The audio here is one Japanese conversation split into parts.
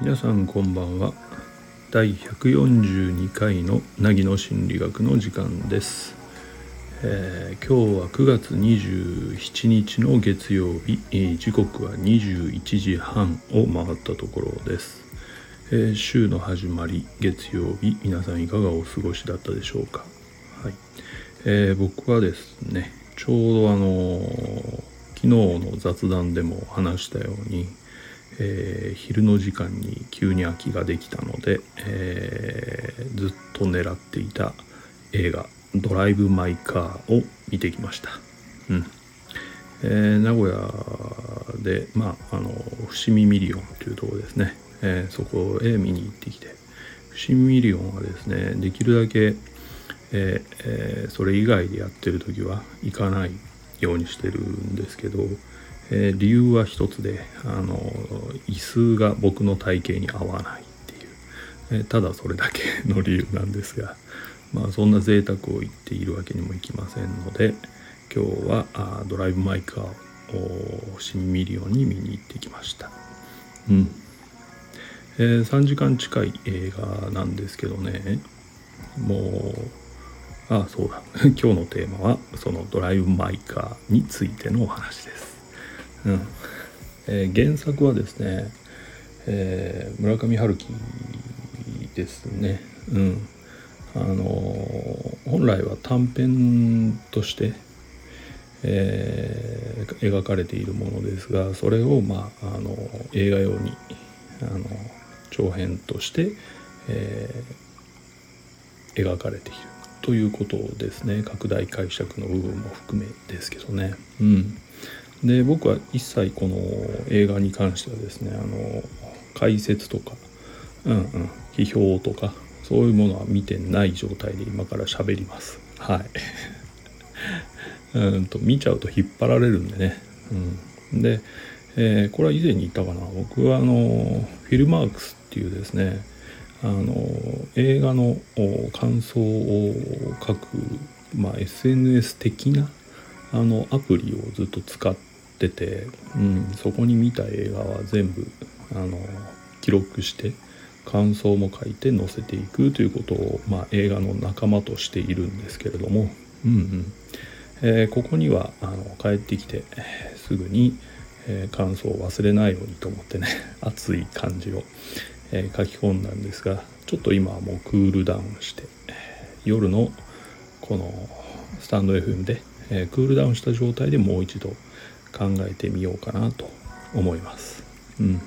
皆さんこんばんは。第142回の凪の心理学の時間です、えー、今日は9月27日の月曜日、時刻は21時半を回ったところです、えー、週の始まり月曜日。皆さんいかがお過ごしだったでしょうか。はい、え、僕はですねちょうどあの昨日の雑談でも話したようにえー、昼の時間に急に空きができたので、えー、ずっと狙っていた映画「ドライブ・マイ・カー」を見てきました。うん。えー、名古屋で、まあ、あの伏見ミリオンというところですね、えそこへ見に行ってきて。伏見ミリオンはですねできるだけ、ええそれ以外でやってる時は行かないようにしてるんですけどえー、理由は一つであの椅子が僕の体型に合わないっていう、えー、ただそれだけの理由なんですが まあそんな贅沢を言っているわけにもいきませんので今日はあドライブ・マイ・カーをシンミリオンに見に行ってきました。うん。えー、3時間近い映画なんですけどね。もうあそうだ。今日のテーマはそのドライブ・マイ・カーについてのお話です。うん。えー、原作はですね、えー、村上春樹ですね。うん、あのー、本来は短編として、えー、描かれているものですがそれを、まあ、あの映画用にあの長編として、えー、描かれている。ということですね。拡大解釈の部分も含めですけどね。うん。で僕は一切この映画に関してはですねあの解説とか、うんうん、批評とかそういうものは見てない状態で今から喋ります。はい。うんと見ちゃうと引っ張られるんでね、うん、で、えー、これは以前に言ったかな。僕はあのフィルマークスっていうですねあの映画の感想を書く、まあ、SNS 的なあのアプリをずっと使ってて、うん、そこに見た映画は全部あの記録して感想も書いて載せていくということを、まあ、映画の仲間としているんですけれども、うんうん。えー、ここにはあの帰ってきて、すぐに、えー、感想を忘れないようにと思ってね 熱い感じを、え書き込んだんですがちょっと今はもうクールダウンして夜のこのスタンド FM で、えクールダウンした状態でもう一度考えてみようかなと思います。うん、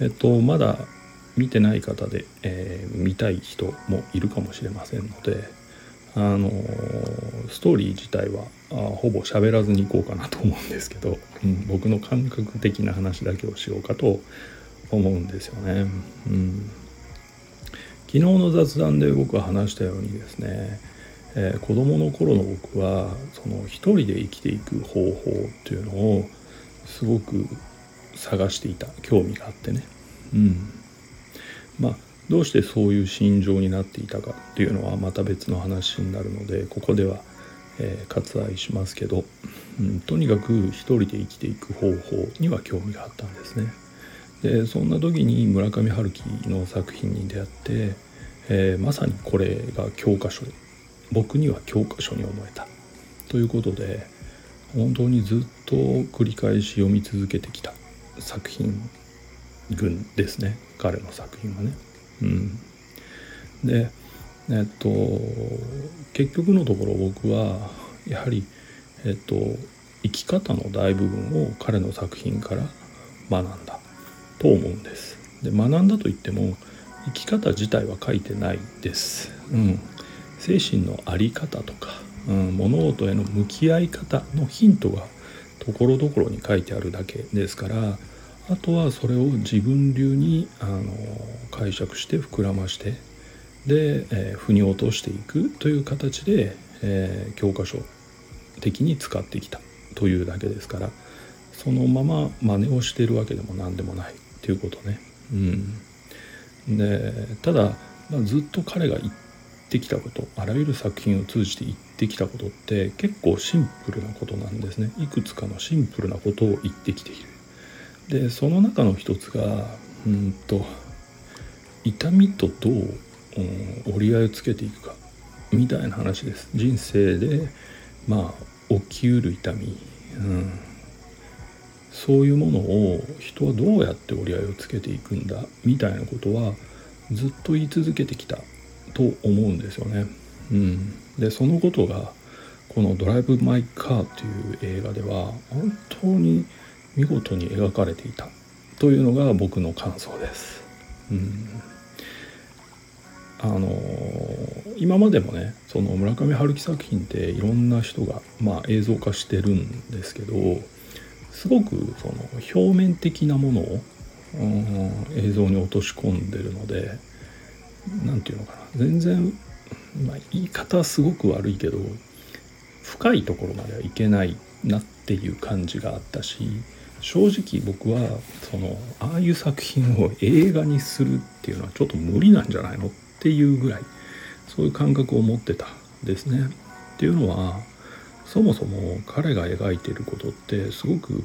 えっとまだ見てない方で、えー、見たい人もいるかもしれませんのであのストーリー自体はあほぼ喋らずにいこうかなと思うんですけど、うん、僕の感覚的な話だけをしようかと思うんですよね。うん、昨日の雑談で僕は話したようにですねえー、子どもの頃の僕はその一人で生きていく方法っていうのをすごく探していた興味があってね。うん、まあどうしてそういう心情になっていたかっていうのはまた別の話になるのでここでは、えー、割愛しますけど、うん、とにかく一人で生きていく方法には興味があったんですね。でそんな時に村上春樹の作品に出会って、えー、まさにこれが教科書僕には教科書に思えた。ということで本当にずっと繰り返し読み続けてきた作品群ですね。彼の作品はね。うん、でえっと結局のところ僕はやはりえっと生き方の大部分を彼の作品から学んだ。と思うんです。で学んだといっても生き方自体は書いてないです。うん、精神の在り方とか、うん、物事への向き合い方のヒントがところどころに書いてあるだけですからあとはそれを自分流にあの解釈して膨らましてで、えー、腑に落としていくという形で、えー、教科書的に使ってきたというだけですからそのまま真似をしているわけでも何でもないということね。うん、でただ、まあ、ずっと彼が言ってきたことあらゆる作品を通じて言ってってきたことって結構シンプルなことなんですね。いくつかのシンプルなことを言ってきている。でその中の一つがうんと痛みとどう、うん、折り合いをつけていくかみたいな話です。人生でまあ起きうる痛み、うん、そういうものを人はどうやって折り合いをつけていくんだみたいなことはずっと言い続けてきたと思うんですよね。うん、でそのことがこの「ドライブ・マイ・カー」という映画では本当に見事に描かれていたというのが僕の感想です。うんあの今までもねその村上春樹作品っていろんな人が、まあ、映像化してるんですけどすごくその表面的なものを、うん、映像に落とし込んでるので何て言うのかな全然、まあ、言い方はすごく悪いけど深いところまではいけないなっていう感じがあったし正直僕はそのああいう作品を映画にするっていうのはちょっと無理なんじゃないのっていうぐらいそういう感覚を持ってたですね。っていうのはそもそも彼が描いていることってすごく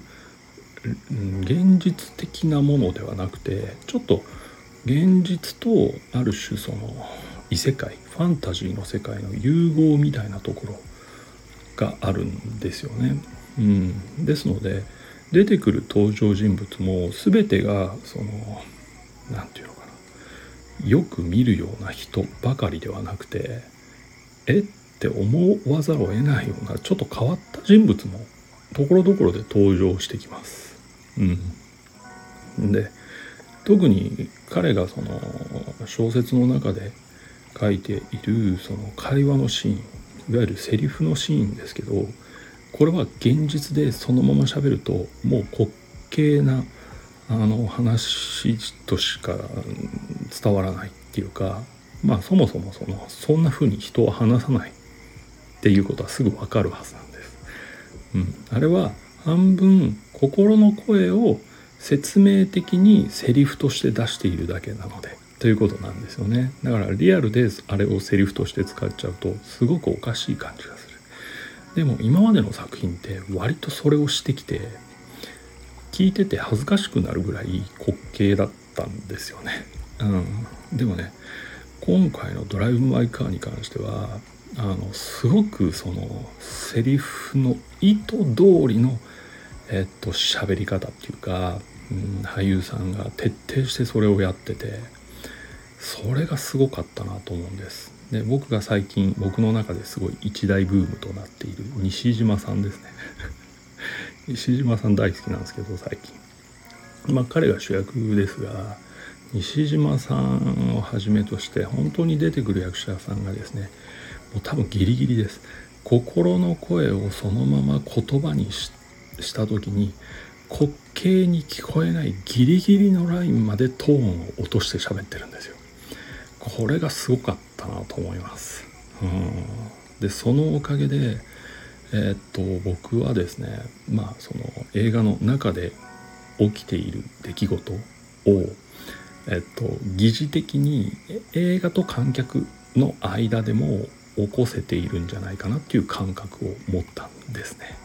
現実的なものではなくてちょっと現実とある種その異世界ファンタジーの世界の融合みたいなところがあるんですよね。うん、ですので出てくる登場人物も全てがその何て言うのかなよく見るような人ばかりではなくてえっって思わざるを得ないようなちょっと変わった人物もところどころで登場してきます。うん、で特に彼がその小説の中で書いているその会話のシーンいわゆるセリフのシーンですけどこれは現実でそのまま喋るともう滑稽なあの話としか伝わらないっていうかまあそもそもそのそんな風に人は話さないっていうことはすぐわかるはずなんです。うん、あれは半分心の声を説明的にセリフとして出しているだけなのでということなんですよね。だからリアルであれをセリフとして使っちゃうとすごくおかしい感じがする。でも今までの作品って割とそれをしてきて聞いてて恥ずかしくなるぐらい滑稽だったんですよね。うん。でもね今回の「ドライブ・マイ・カー」に関してはあのすごくそのセリフの意図通りのえっと喋り方っていうか、うん、俳優さんが徹底してそれをやっててそれがすごかったなと思うんです。で僕が最近僕の中ですごい一大ブームとなっている西島さんですね。西島さん大好きなんですけど最近。まあ彼が主役ですが西島さんをはじめとして本当に出てくる役者さんがですねもう多分ギリギリです心の声をそのまま言葉にした時に滑稽に聞こえないギリギリのラインまでトーンを落として喋ってるんですよ。これがすごかったなと思います。うんでそのおかげで、えー、っと僕はですねまあその映画の中で起きている出来事を、えっと、疑似的に映画と観客の間でも起こせているんじゃないかなっていう感覚を持ったんですね。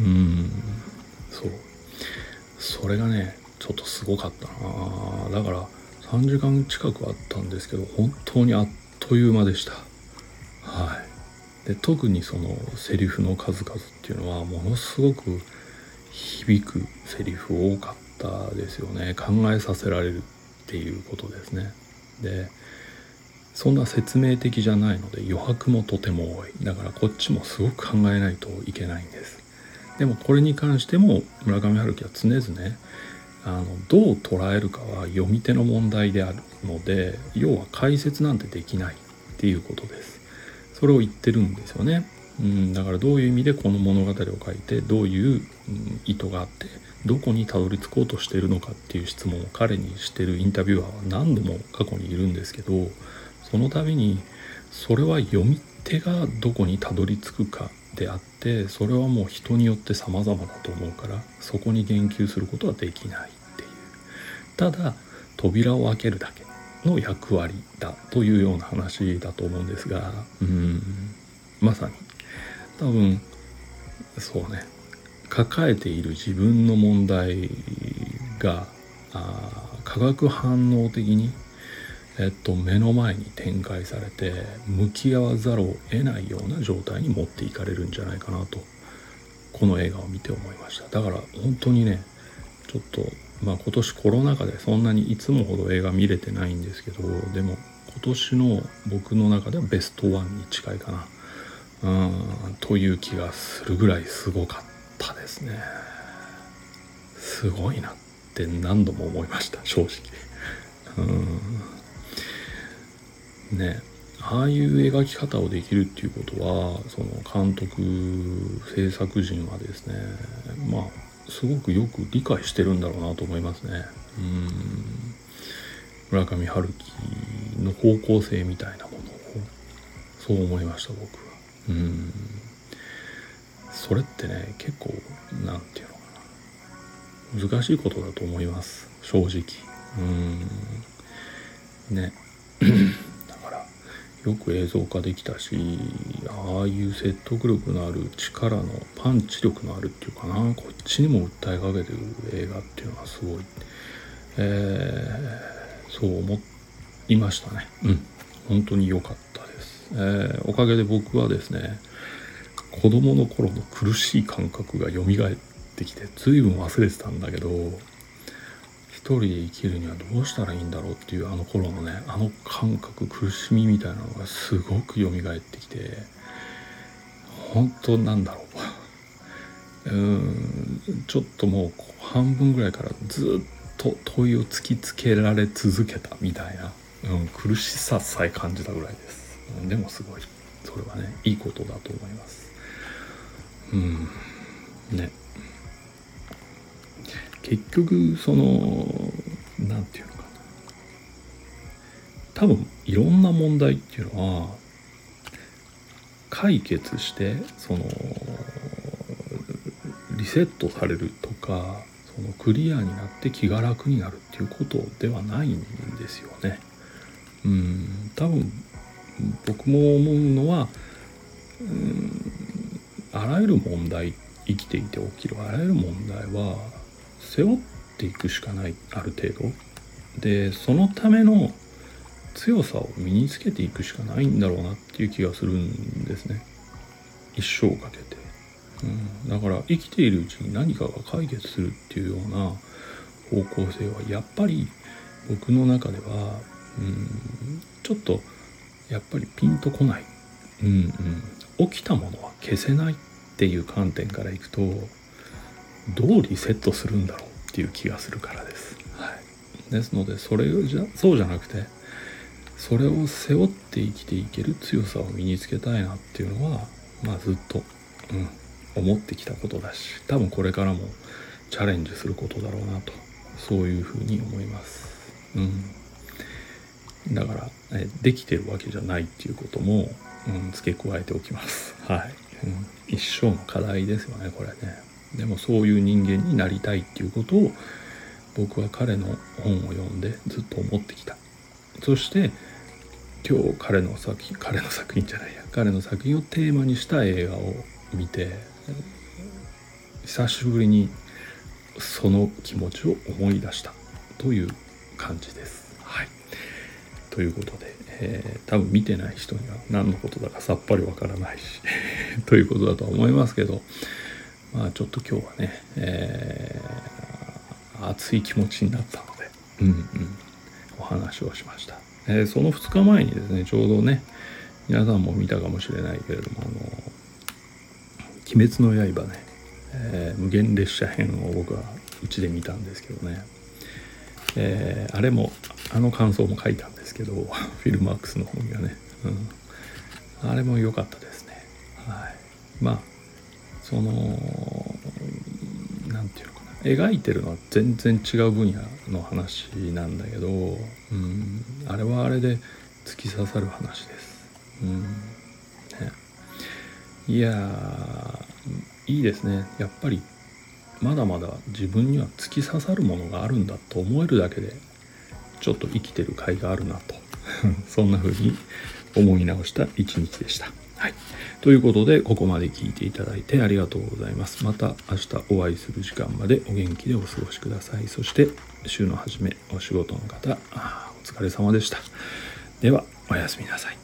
うんそう。それがねちょっとすごかったな。だから3時間近くあったんですけど本当にあっという間でした。はい。で特にそのセリフの数々っていうのはものすごく響くセリフ多かったですよね。考えさせられるっていうことですね。でそんな説明的じゃないので余白もとても多い。だからこっちもすごく考えないといけないんです。でもこれに関しても村上春樹は常々ねあのどう捉えるかは読み手の問題であるので要は解説なんてできないっていうことです。それを言ってるんですよね、うん、だからどういう意味でこの物語を書いてどういう、うん、意図があってどこにたどり着こうとしているのかっていう質問を彼にしてるインタビュアーは何度も過去にいるんですけどその度にそれは読み手がどこにたどり着くかであってそれはもう人によって様々だと思うからそこに言及することはできないっていう。ただ扉を開けるだけの役割だというような話だと思うんですがうんまさに。多分そうね。抱えている自分の問題があ化学反応的に、えっと、目の前に展開されて向き合わざるを得ないような状態に持っていかれるんじゃないかなとこの映画を見て思いました。だから本当にねちょっとまあ今年コロナ禍でそんなにいつもほど映画見れてないんですけどでも今年の僕の中ではベストワンに近いかなうんという気がするぐらいすごかったですね。すごいなって何度も思いました正直。うん。ねああいう描き方をできるっていうことはその監督制作陣はですねまあすごくよく理解してるんだろうなと思いますね。うん。村上春樹の方向性みたいなものをそう思いました僕は。うん。それってね結構何て言うのかな。難しいことだと思います正直。うん。ね。よく映像化できたしああいう説得力のある力のパンチ力のあるっていうかなこっちにも訴えかけてる映画っていうのはすごい、えー、そう思いましたね。うん。本当に良かったです、えー、おかげで僕はですね子供の頃の苦しい感覚が蘇ってきて随分忘れてたんだけど人で生きるにはどうしたらいいんだろうっていうあの頃のねあの感覚苦しみみたいなのがすごく蘇ってきて本当なんだろう。うんちょっともう半分ぐらいからずっと問いを突きつけられ続けたみたいな、うん、苦しささえ感じたぐらいです、うん、でもすごい。それはねいいことだと思います。うんね。結局その何て言うのかな多分いろんな問題っていうのは解決してそのリセットされるとかそのクリアになって気が楽になるっていうことではないんですよね。うん多分僕も思うのはうんあらゆる問題生きていて起きるあらゆる問題は背負っていくしかないある程度。でそのための強さを身につけていくしかないんだろうなっていう気がするんですね。一生かけて、うん、だから生きているうちに何かが解決するっていうような方向性はやっぱり僕の中では、うん、ちょっとやっぱりピンとこない、うんうん、起きたものは消せないっていう観点からいくとどうリセットするんだろうっていう気がするからです。はい、ですのでそれじゃそうじゃなくてそれを背負って生きていける強さを身につけたいなっていうのはまあずっと、うん、思ってきたことだし多分これからもチャレンジすることだろうなとそういうふうに思います。うん、だからえできてるわけじゃないっていうことも、うん、付け加えておきます。はい、うん、一生の課題ですよねこれね。でもそういう人間になりたいっていうことを僕は彼の本を読んでずっと思ってきた。そして今日彼の作品彼の作品じゃないや。彼の作品をテーマにした映画を見て久しぶりにその気持ちを思い出した。という感じです。はい、ということで、えー、多分見てない人には何のことだかさっぱりわからないし ということだとは思いますけどまあちょっと今日はね、えー、熱い気持ちになったので、うんうん、お話をしました、えー、その2日前にですねちょうどね皆さんも見たかもしれないけれども「あの鬼滅の刃ね」えー、無限列車編を僕はうちで見たんですけどね、えー、あれもあの感想も書いたんですけど フィルマークスの方にはね、うん、あれも良かったですね。はい。まあその何て言うのかな。描いてるのは全然違う分野の話なんだけど、うん、あれはあれで突き刺さる話です。うん。ね、いやいいですね。やっぱりまだまだ自分には突き刺さるものがあるんだと思えるだけでちょっと生きてる甲斐があるなと。そんな風に思い直した一日でした。はい。ということで、ここまで聞いていただいてありがとうございます。また明日お会いする時間までお元気でお過ごしください。そして、週の初め、お仕事の方、お疲れ様でした。では、おやすみなさい。